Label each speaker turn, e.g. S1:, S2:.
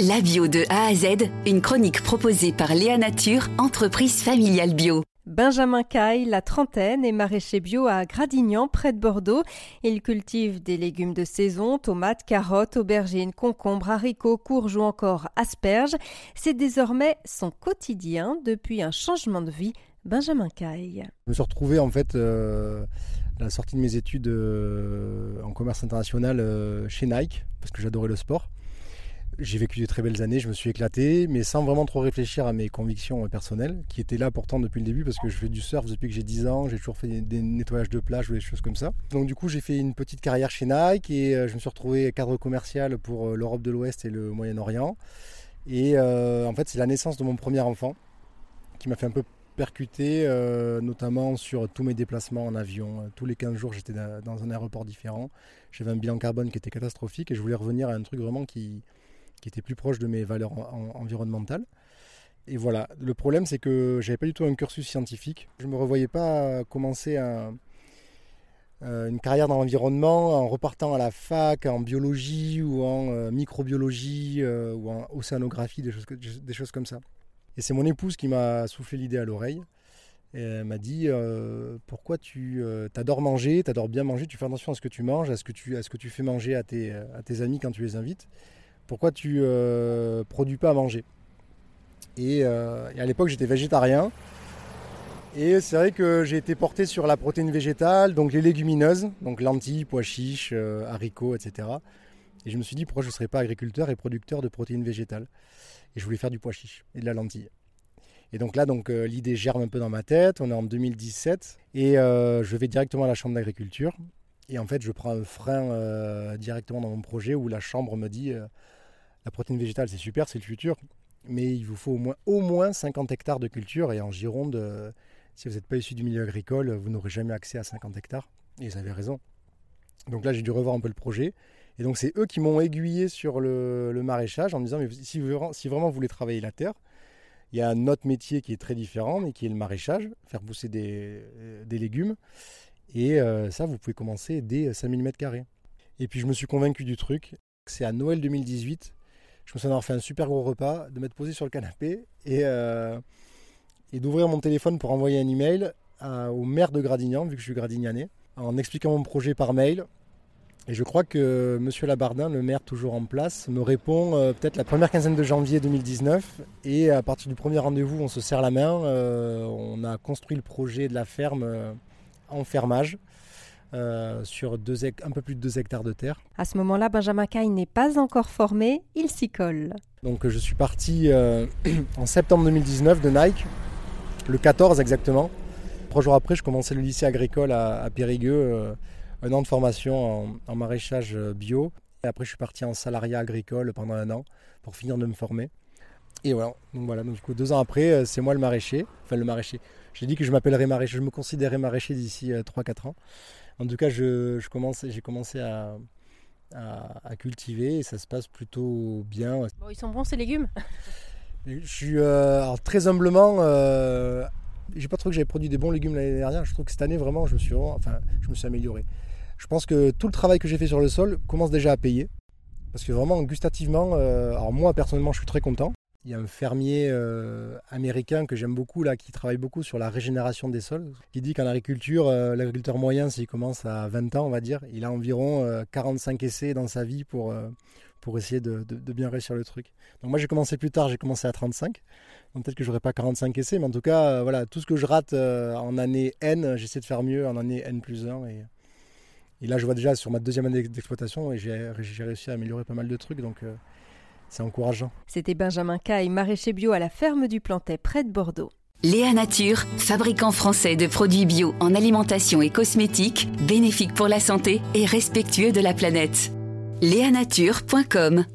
S1: La bio de A à Z, une chronique proposée par Léa Nature, entreprise familiale bio.
S2: Benjamin Caille, la trentaine, est maraîcher bio à Gradignan, près de Bordeaux. Il cultive des légumes de saison, tomates, carottes, aubergines, concombres, haricots, courges ou encore asperges. C'est désormais son quotidien depuis un changement de vie. Benjamin Caille.
S3: Je me suis retrouvé en fait euh, à la sortie de mes études euh, en commerce international euh, chez Nike, parce que j'adorais le sport. J'ai vécu de très belles années, je me suis éclaté, mais sans vraiment trop réfléchir à mes convictions personnelles, qui étaient là pourtant depuis le début, parce que je fais du surf depuis que j'ai 10 ans, j'ai toujours fait des nettoyages de plage ou des choses comme ça. Donc du coup, j'ai fait une petite carrière chez Nike et euh, je me suis retrouvé cadre commercial pour euh, l'Europe de l'Ouest et le Moyen-Orient. Et euh, en fait, c'est la naissance de mon premier enfant qui m'a fait un peu percuter, notamment sur tous mes déplacements en avion. Tous les 15 jours, j'étais dans un aéroport différent. J'avais un bilan carbone qui était catastrophique et je voulais revenir à un truc vraiment qui, qui était plus proche de mes valeurs environnementales. Et voilà, le problème c'est que j'avais pas du tout un cursus scientifique. Je me revoyais pas commencer euh, une carrière dans l'environnement en repartant à la fac en biologie ou en euh, microbiologie euh, ou en océanographie, des choses, comme ça. Et c'est mon épouse qui m'a soufflé l'idée à l'oreille. Et elle m'a dit pourquoi tu adores manger, tu adores bien manger, tu fais attention à ce que tu manges, à ce que tu, à ce que tu fais manger à tes, à tes amis quand tu les invites pourquoi tu euh, produis pas à manger euh, et, à l'époque j'étais végétarien. Et c'est vrai que j'ai été porté sur la protéine végétale, donc les légumineuses, donc lentilles, pois chiches, euh, haricots, etc. Et je me suis dit pourquoi je ne serais pas agriculteur et producteur de protéines végétales? Et je voulais faire du pois chiche et de la lentille. Et donc là, donc l'idée germe un peu dans ma tête. On est en 2017 et je vais directement à la chambre d'agriculture. Et en fait, je prends un frein directement dans mon projet où la chambre me dit la protéine végétale, c'est super, c'est le futur, mais il vous faut au moins, au moins 50 hectares de culture. Et en Gironde, euh, si vous n'êtes pas issu du milieu agricole, vous n'aurez jamais accès à 50 hectares. Et ils avaient raison. Donc là, j'ai dû revoir un peu le projet. Et donc, c'est eux qui m'ont aiguillé sur le, maraîchage en me disant, mais si, si, vraiment vous voulez travailler la terre, il y a un autre métier qui est très différent, mais qui est le maraîchage, faire pousser des, euh, légumes. Et euh, ça, vous pouvez commencer dès 5000 m2. Et puis, je me suis convaincu du truc. C'est à Noël 2018 je me souviens d'avoir fait un super gros repas, de m'être posé sur le canapé et, euh, d'ouvrir mon téléphone pour envoyer un email au maire de Gradignan, vu que je suis gradignanais, en expliquant mon projet par mail. Et je crois que M. Labardin, le maire toujours en place, me répond euh, peut-être la première quinzaine de janvier 2019. Et à partir du premier rendez-vous, on se serre la main. Euh, on a construit le projet de la ferme en fermage. Euh, sur deux, un peu plus de 2 hectares de terre.
S2: À ce moment-là, Benjamin Caille n'est pas encore formé, il s'y colle.
S3: Donc je suis parti euh, en septembre 2019 de Nike, le 14 exactement. Trois jours après, je commençais le lycée agricole à, Périgueux, euh, un an de formation en, maraîchage bio. Et après, je suis parti en salariat agricole pendant un an pour finir de me former. Et voilà, donc voilà, donc du coup, deux ans après, c'est moi le maraîcher. Enfin, le maraîcher. J'ai dit que je m'appellerais maraîcher, je me considérais maraîcher d'ici 3-4 ans. En tout cas, je, commence, j'ai commencé à, à, cultiver et ça se passe plutôt bien.
S2: Bon, ils sont bons ces légumes?
S3: Je suis euh, très humblement. Euh, j'ai pas trouvé que j'avais produit des bons légumes l'année dernière. Je trouve que cette année vraiment, je me suis, enfin, je me suis amélioré. Je pense que tout le travail que j'ai fait sur le sol commence déjà à payer. Parce que vraiment, gustativement, euh, alors moi personnellement, je suis très content. Il y a un fermier euh, américain que j'aime beaucoup, là, qui travaille beaucoup sur la régénération des sols, qui dit qu'en agriculture, euh, l'agriculteur moyen, s'il commence à 20 ans, on va dire, il a environ 45 euh, essais dans sa vie pour, pour essayer de, bien réussir le truc. Donc moi, j'ai commencé plus tard, j'ai commencé à 35. Donc peut-être que j'aurai pas 45 essais, mais en tout cas, voilà, tout ce que je rate en année N, j'essaie de faire mieux en année N plus 1. Et, et là, je vois déjà sur ma deuxième année d'exploitation, et j'ai réussi à améliorer pas mal de trucs. Donc c'est encourageant.
S2: C'était Benjamin Caille, maraîcher bio à la ferme du Plantet, près de Bordeaux.
S1: Léa Nature, fabricant français de produits bio en alimentation et cosmétiques, bénéfique pour la santé et respectueux de la planète. Léanature.com